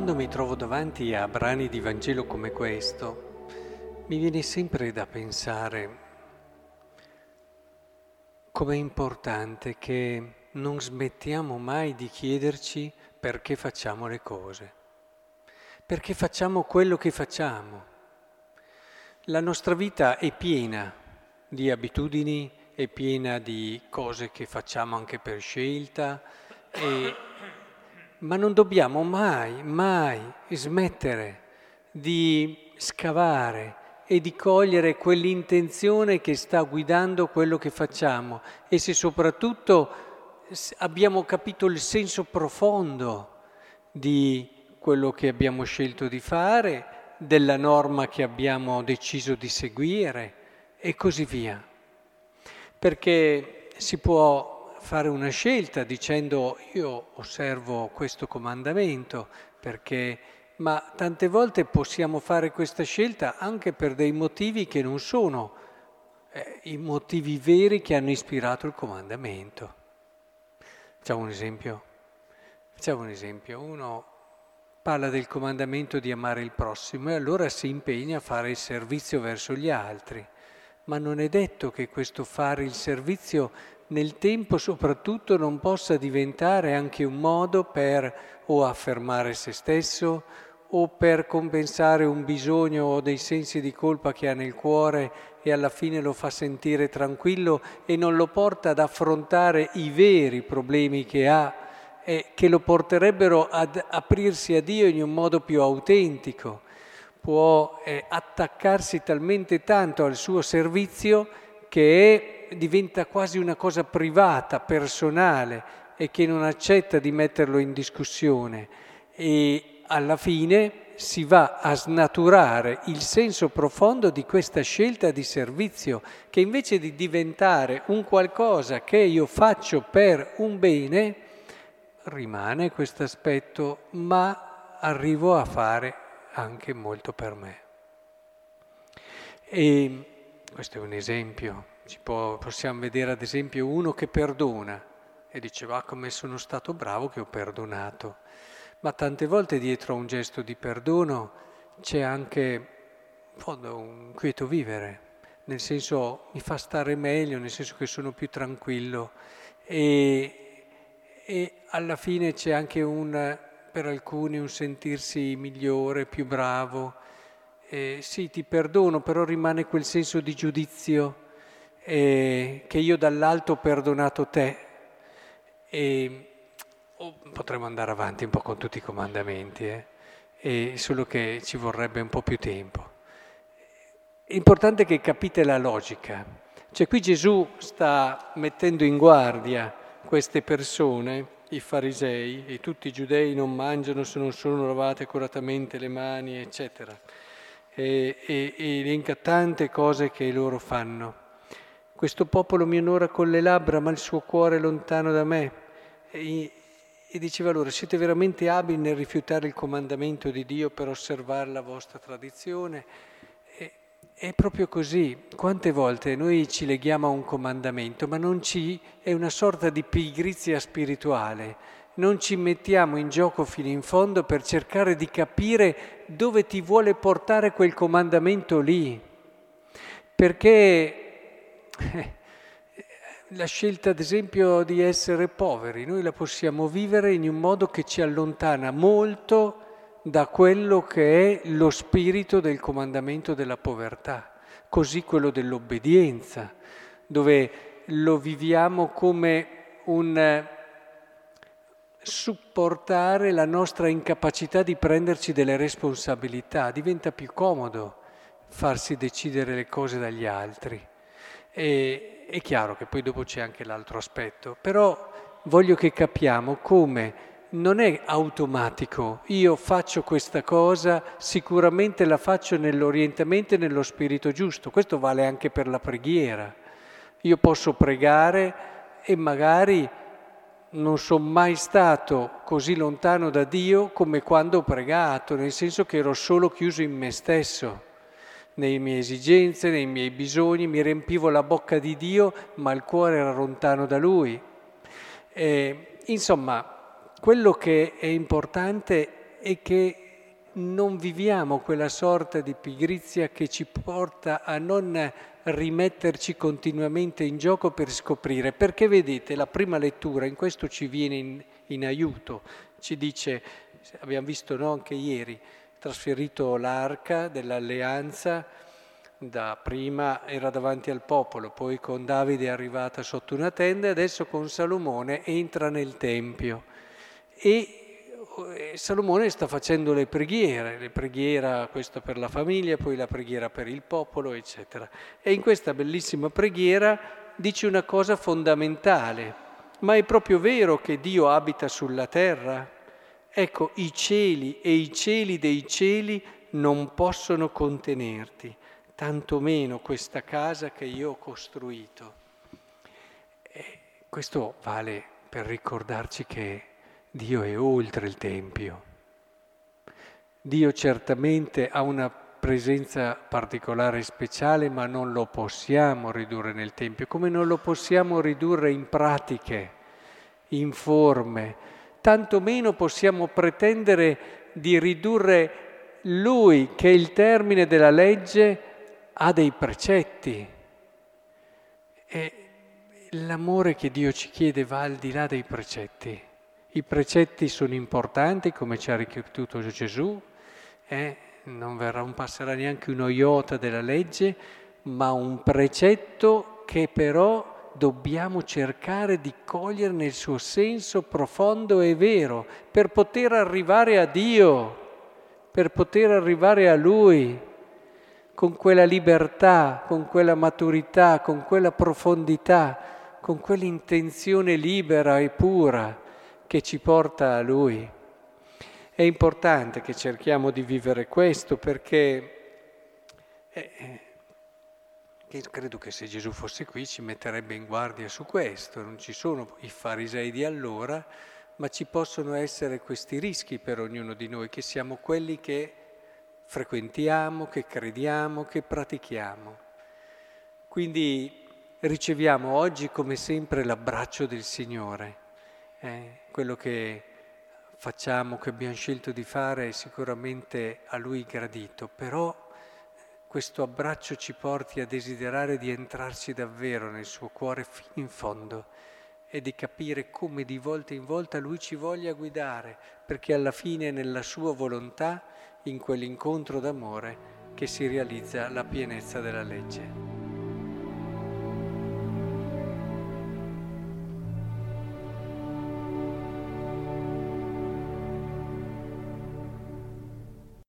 quando mi trovo davanti a brani di Vangelo come questo, mi viene sempre da pensare com'è importante che non smettiamo mai di chiederci perché facciamo le cose, perché facciamo quello che facciamo. La nostra vita è piena di abitudini, è piena di cose che facciamo anche per scelta, e... ma non dobbiamo mai, mai smettere di scavare e di cogliere quell'intenzione che sta guidando quello che facciamo e se soprattutto abbiamo capito il senso profondo di quello che abbiamo scelto di fare, della norma che abbiamo deciso di seguire e così via. Perché si può fare una scelta dicendo io osservo questo comandamento perché ma tante volte possiamo fare questa scelta anche per dei motivi che non sono eh, i motivi veri che hanno ispirato il comandamento. Facciamo un esempio. Facciamo un esempio. Uno parla del comandamento di amare il prossimo e allora si impegna a fare il servizio verso gli altri. Ma non è detto che questo fare il servizio nel tempo soprattutto non possa diventare anche un modo per o affermare se stesso o per compensare un bisogno o dei sensi di colpa che ha nel cuore e alla fine lo fa sentire tranquillo e non lo porta ad affrontare i veri problemi che ha e che lo porterebbero ad aprirsi a Dio in un modo più autentico. Può eh, attaccarsi talmente tanto al suo servizio che è, diventa quasi una cosa privata, personale e che non accetta di metterlo in discussione. E alla fine si va a snaturare il senso profondo di questa scelta di servizio, che invece di diventare un qualcosa che io faccio per un bene, rimane questo aspetto, ma arrivo a fare anche molto per me. E questo è un esempio, può, possiamo vedere ad esempio uno che perdona. E dice va come sono stato bravo che ho perdonato. Ma tante volte dietro a un gesto di perdono c'è anche fondo un quieto vivere, nel senso mi fa stare meglio, nel senso che sono più tranquillo. E, e alla fine c'è anche un, per alcuni un sentirsi migliore, più bravo. Eh, sì, ti perdono, però rimane quel senso di giudizio eh, che io dall'alto ho perdonato te. E, o potremmo andare avanti un po' con tutti i comandamenti, eh? solo che ci vorrebbe un po' più tempo. È importante che capite la logica. Cioè qui Gesù sta mettendo in guardia queste persone, i farisei, e tutti i giudei non mangiano se non sono lavate accuratamente le mani, eccetera. E, e, e elenca tante cose che loro fanno. Questo popolo mi onora con le labbra, ma il suo cuore è lontano da me. E, e diceva loro, siete veramente abili nel rifiutare il comandamento di Dio per osservare la vostra tradizione? E, è proprio così. Quante volte noi ci leghiamo a un comandamento, ma non ci è una sorta di pigrizia spirituale. Non ci mettiamo in gioco fino in fondo per cercare di capire dove ti vuole portare quel comandamento lì. Perché la scelta, ad esempio, di essere poveri, noi la possiamo vivere in un modo che ci allontana molto da quello che è lo spirito del comandamento della povertà, così quello dell'obbedienza, dove lo viviamo come un supportare la nostra incapacità di prenderci delle responsabilità, diventa più comodo farsi decidere le cose dagli altri. E, è chiaro che poi dopo c'è anche l'altro aspetto, però voglio che capiamo come non è automatico, io faccio questa cosa, sicuramente la faccio nell'orientamento e nello spirito giusto, questo vale anche per la preghiera. Io posso pregare e magari non sono mai stato così lontano da Dio come quando ho pregato, nel senso che ero solo chiuso in me stesso nelle mie esigenze, nei miei bisogni, mi riempivo la bocca di Dio, ma il cuore era lontano da Lui. E, insomma, quello che è importante e che non viviamo quella sorta di pigrizia che ci porta a non rimetterci continuamente in gioco per scoprire. Perché vedete, la prima lettura in questo ci viene in, in aiuto, ci dice, abbiamo visto no, anche ieri, trasferito l'arca dell'alleanza, da prima era davanti al popolo, poi con Davide è arrivata sotto una tenda e adesso con Salomone entra nel Tempio. E Salomone sta facendo le preghiere, le preghiere questo per la famiglia, poi la preghiera per il popolo, eccetera. E in questa bellissima preghiera dice una cosa fondamentale, ma è proprio vero che Dio abita sulla terra? Ecco, i cieli e i cieli dei cieli non possono contenerti, tantomeno questa casa che io ho costruito. E questo vale per ricordarci che Dio è oltre il Tempio. Dio certamente ha una presenza particolare e speciale, ma non lo possiamo ridurre nel Tempio, come non lo possiamo ridurre in pratiche, in forme, tanto meno possiamo pretendere di ridurre Lui, che è il termine della legge, a dei precetti. E l'amore che Dio ci chiede va al di là dei precetti. I precetti sono importanti, come ci ha ripetuto Gesù, eh? non verrà, non passerà neanche uno iota della legge, ma un precetto che però dobbiamo cercare di cogliere nel suo senso profondo e vero, per poter arrivare a Dio, per poter arrivare a Lui, con quella libertà, con quella maturità, con quella profondità, con quell'intenzione libera e pura che ci porta a Lui. È importante che cerchiamo di vivere questo perché eh credo che se Gesù fosse qui ci metterebbe in guardia su questo. Non ci sono i farisei di allora, ma ci possono essere questi rischi per ognuno di noi, che siamo quelli che frequentiamo, che crediamo, che pratichiamo. Quindi riceviamo oggi come sempre l'abbraccio del Signore eh, quello che facciamo, che abbiamo scelto di fare è sicuramente a Lui gradito, però questo abbraccio ci porti a desiderare di entrarci davvero nel suo cuore fino in fondo e di capire come di volta in volta Lui ci voglia guidare, perché alla fine nella sua volontà, in quell'incontro d'amore, che si realizza la pienezza della legge.